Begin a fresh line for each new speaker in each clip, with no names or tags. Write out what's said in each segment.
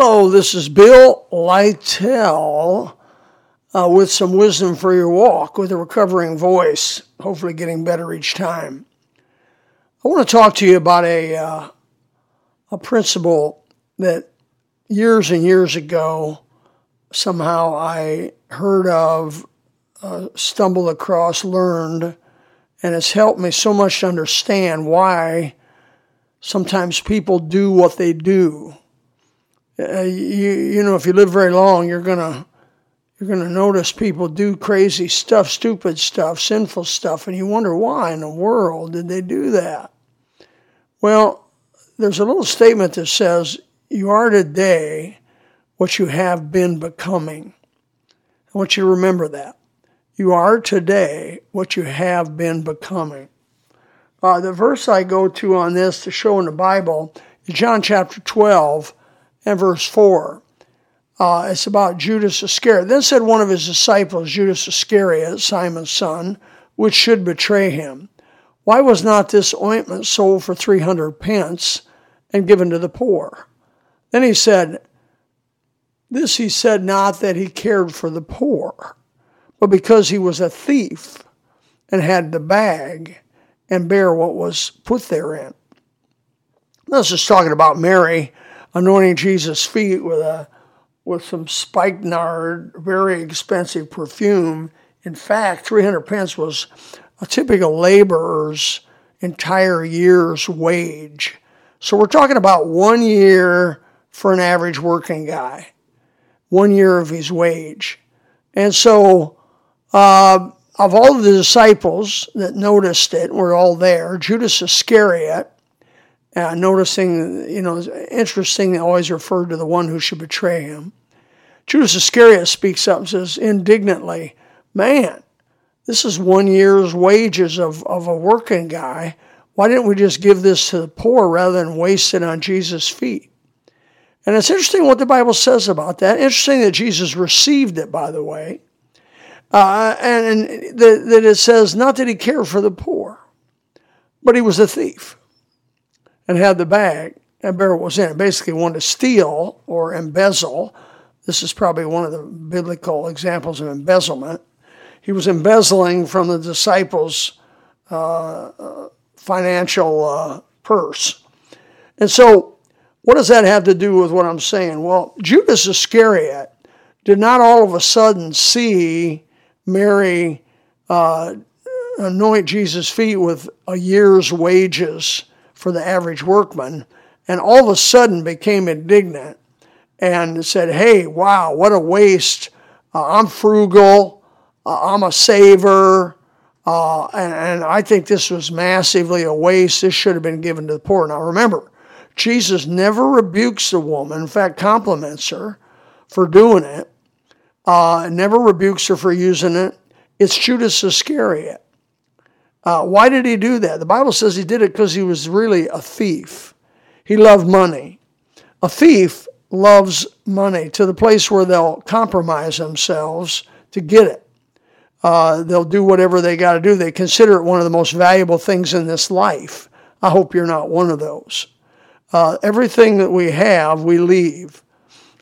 Hello, this is Bill Lytell uh, with some wisdom for your walk with a recovering voice, hopefully getting better each time. I want to talk to you about a, uh, a principle that years and years ago somehow I heard of, uh, stumbled across, learned, and it's helped me so much to understand why sometimes people do what they do uh, you you know if you live very long, you're gonna you're gonna notice people do crazy stuff, stupid stuff, sinful stuff, and you wonder why in the world did they do that? Well, there's a little statement that says you are today what you have been becoming. I want you to remember that. You are today what you have been becoming. Uh, the verse I go to on this to show in the Bible is John chapter 12, and verse 4. Uh, it's about Judas Iscariot. Then said one of his disciples, Judas Iscariot, Simon's son, which should betray him. Why was not this ointment sold for 300 pence and given to the poor? Then he said, This he said not that he cared for the poor, but because he was a thief and had the bag and bare what was put therein. This is talking about Mary anointing Jesus' feet with a with some spikenard, very expensive perfume. In fact, 300 pence was a typical laborer's entire year's wage. So we're talking about one year for an average working guy, one year of his wage. And so, uh, of all the disciples that noticed it, were all there. Judas Iscariot, uh, noticing, you know, interesting, they always referred to the one who should betray him. Judas Iscariot speaks up and says indignantly, Man, this is one year's wages of, of a working guy. Why didn't we just give this to the poor rather than waste it on Jesus' feet? And it's interesting what the Bible says about that. Interesting that Jesus received it, by the way. Uh, and, and that, that it says not that he cared for the poor, but he was a thief and had the bag and what was in. Basically, wanted to steal or embezzle. This is probably one of the biblical examples of embezzlement. He was embezzling from the disciples' uh, uh, financial uh, purse. And so, what does that have to do with what I'm saying? Well, Judas Iscariot did not all of a sudden see Mary uh, anoint Jesus' feet with a year's wages for the average workman, and all of a sudden became indignant and said, Hey, wow, what a waste. Uh, I'm frugal, uh, I'm a saver, uh, and, and I think this was massively a waste. This should have been given to the poor. Now remember, Jesus never rebukes the woman, in fact, compliments her for doing it, uh, never rebukes her for using it. It's Judas Iscariot. Uh, why did he do that? The Bible says he did it because he was really a thief. He loved money. A thief loves money to the place where they'll compromise themselves to get it. Uh, they'll do whatever they got to do. They consider it one of the most valuable things in this life. I hope you're not one of those. Uh, everything that we have, we leave.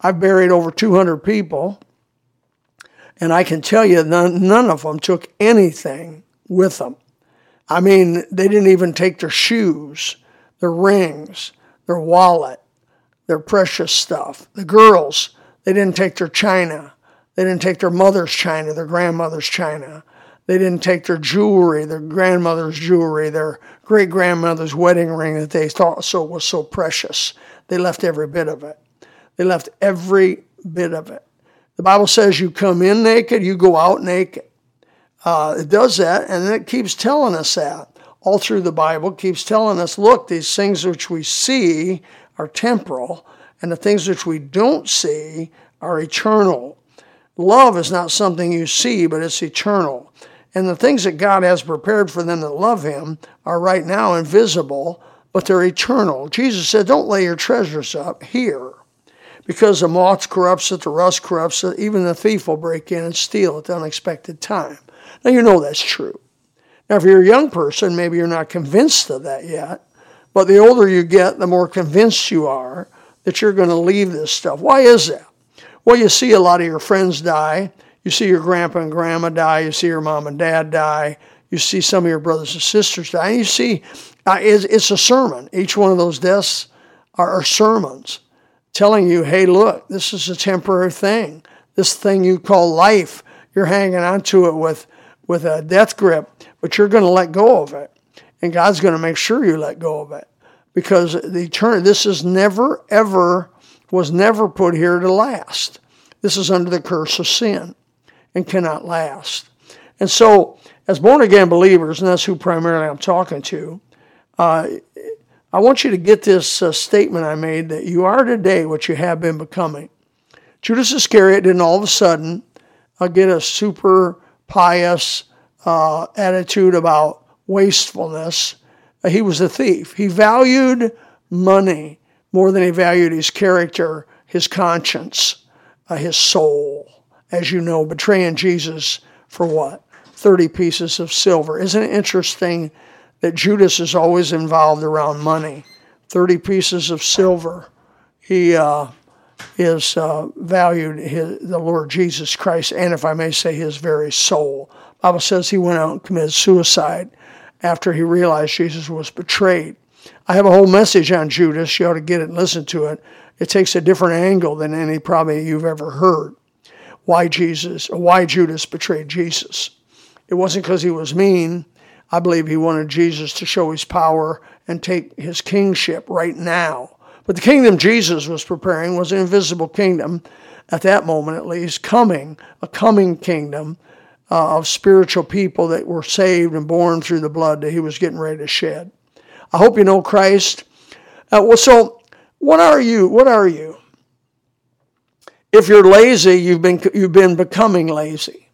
I've buried over 200 people, and I can tell you none, none of them took anything with them. I mean, they didn't even take their shoes, their rings, their wallet, their precious stuff. The girls, they didn't take their china. They didn't take their mother's china, their grandmother's china. They didn't take their jewelry, their grandmother's jewelry, their great grandmother's wedding ring that they thought so was so precious. They left every bit of it. They left every bit of it. The Bible says you come in naked, you go out naked. Uh, it does that, and it keeps telling us that all through the Bible. Keeps telling us, look, these things which we see are temporal, and the things which we don't see are eternal. Love is not something you see, but it's eternal. And the things that God has prepared for them that love Him are right now invisible, but they're eternal. Jesus said, Don't lay your treasures up here because the moth corrupts it, the rust corrupts it, even the thief will break in and steal at the unexpected time. Now, you know that's true. Now, if you're a young person, maybe you're not convinced of that yet, but the older you get, the more convinced you are that you're going to leave this stuff. Why is that? Well, you see a lot of your friends die. You see your grandpa and grandma die. You see your mom and dad die. You see some of your brothers and sisters die. And you see, uh, it's, it's, a sermon. Each one of those deaths are, are sermons telling you, hey, look, this is a temporary thing. This thing you call life, you're hanging on to it with, with a death grip, but you're going to let go of it. And God's going to make sure you let go of it because the eternity, this is never, ever, was never put here to last. This is under the curse of sin and cannot last. And so, as born again believers, and that's who primarily I'm talking to, uh, I want you to get this uh, statement I made that you are today what you have been becoming. Judas Iscariot didn't all of a sudden uh, get a super pious uh, attitude about wastefulness. Uh, he was a thief. He valued money more than he valued his character, his conscience, uh, his soul. As you know, betraying Jesus for what? 30 pieces of silver. Isn't it interesting that Judas is always involved around money? 30 pieces of silver. He uh, is uh, valued his, the Lord Jesus Christ, and if I may say, his very soul. Bible says he went out and committed suicide after he realized Jesus was betrayed. I have a whole message on Judas. You ought to get it and listen to it. It takes a different angle than any probably you've ever heard. Why Jesus, why Judas betrayed Jesus. It wasn't because he was mean. I believe he wanted Jesus to show his power and take his kingship right now. But the kingdom Jesus was preparing was an invisible kingdom, at that moment at least, coming, a coming kingdom uh, of spiritual people that were saved and born through the blood that he was getting ready to shed. I hope you know Christ. Uh, well, so what are you? What are you? If you're lazy, you've been you've been becoming lazy.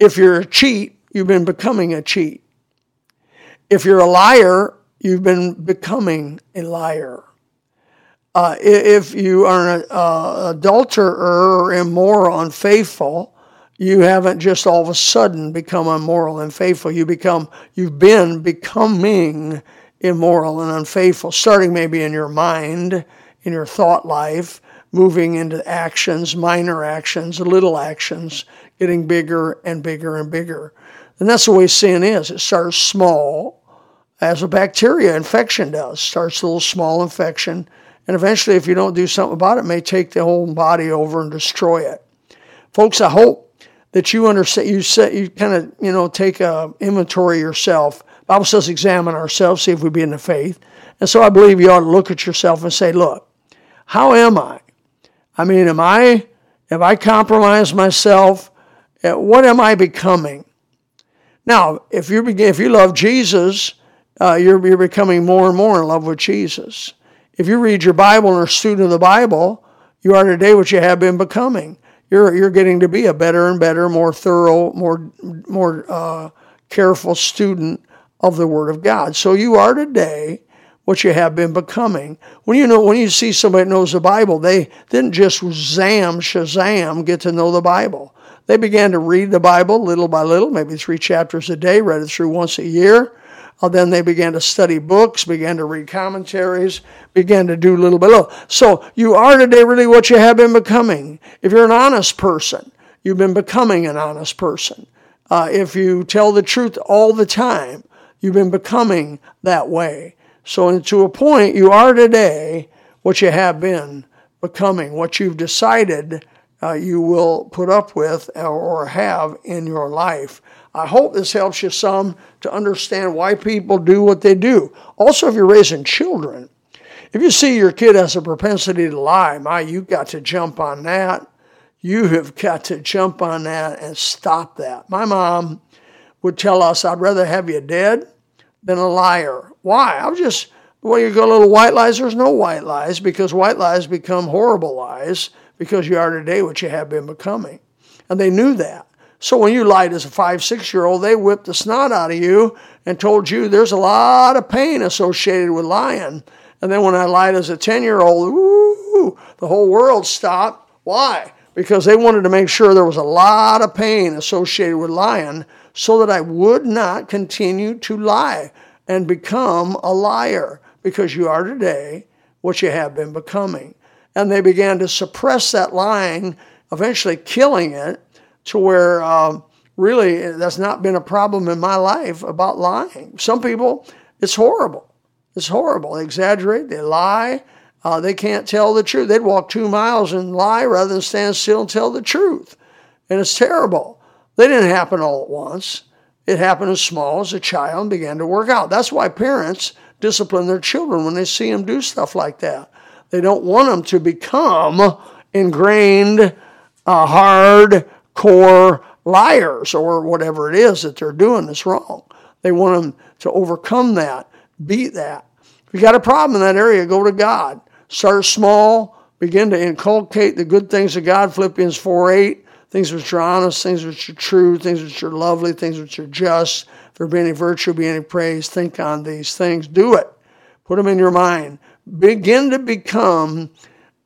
If you're a cheat, you've been becoming a cheat. If you're a liar, you've been becoming a liar. Uh, if you are an uh, adulterer or immoral, unfaithful, you haven't just all of a sudden become immoral and faithful. You become, you've been becoming immoral and unfaithful, starting maybe in your mind, in your thought life, moving into actions, minor actions, little actions, getting bigger and bigger and bigger. And that's the way sin is. It starts small, as a bacteria infection does. Starts a little small infection, and eventually, if you don't do something about it, it may take the whole body over and destroy it. Folks, I hope that you understand, you set, you kind of, you know, take a inventory yourself. Bible says examine ourselves, see if we be in the faith. And so I believe you ought to look at yourself and say, look, how am I? I mean, am I, have I compromised myself? Uh, what am I becoming? Now, if you begin, if you love Jesus, uh, you're, you're becoming more and more in love with Jesus. If you read your Bible and are a student of the Bible, you are today what you have been becoming you're you're getting to be a better and better, more thorough, more more uh, careful student of the Word of God. So you are today what you have been becoming. When you know when you see somebody that knows the Bible, they didn't just zam shazam get to know the Bible. They began to read the Bible little by little, maybe three chapters a day, read it through once a year. Then they began to study books, began to read commentaries, began to do little by little. So you are today really what you have been becoming. If you're an honest person, you've been becoming an honest person. Uh, if you tell the truth all the time, you've been becoming that way. So to a point, you are today what you have been becoming, what you've decided uh, you will put up with or have in your life. I hope this helps you some to understand why people do what they do. Also, if you're raising children, if you see your kid has a propensity to lie, my, you've got to jump on that. You have got to jump on that and stop that. My mom would tell us, I'd rather have you dead than a liar. Why? I'm just, well, you go little white lies, there's no white lies because white lies become horrible lies because you are today what you have been becoming. And they knew that. So when you lied as a five, six year old, they whipped the snot out of you and told you there's a lot of pain associated with lying. And then when I lied as a 10 year old, ooh, the whole world stopped. Why? Because they wanted to make sure there was a lot of pain associated with lying so that I would not continue to lie and become a liar. Because you are today what you have been becoming. And they began to suppress that lying, eventually killing it to where uh, really that's not been a problem in my life about lying. Some people, it's horrible. It's horrible. They exaggerate, they lie, uh, they can't tell the truth. They'd walk two miles and lie rather than stand still and tell the truth. And it's terrible. They didn't happen all at once. It happened as small as a child and began to work out. That's why parents discipline their children when they see them do stuff like that. They don't want them to become ingrained, uh, hard core liars or whatever it is that they're doing that's wrong. They want them to overcome that, beat that. If you got a problem in that area, go to God. Start small, begin to inculcate the good things of God, Philippians 4 8, things which are honest, things which are true, things which are lovely, things which are just. If there be any virtue, be any praise, think on these things. Do it. Put them in your mind. Begin to become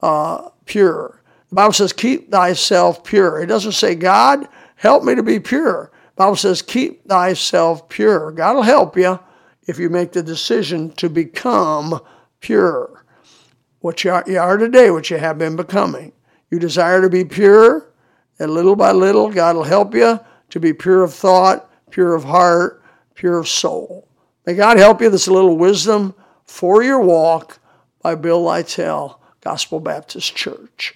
uh, pure. The Bible says, keep thyself pure. It doesn't say, God, help me to be pure. The Bible says, keep thyself pure. God will help you if you make the decision to become pure what you are, you are today, what you have been becoming. You desire to be pure, and little by little, God will help you to be pure of thought, pure of heart, pure of soul. May God help you. This little wisdom for your walk by Bill Lytell, Gospel Baptist Church.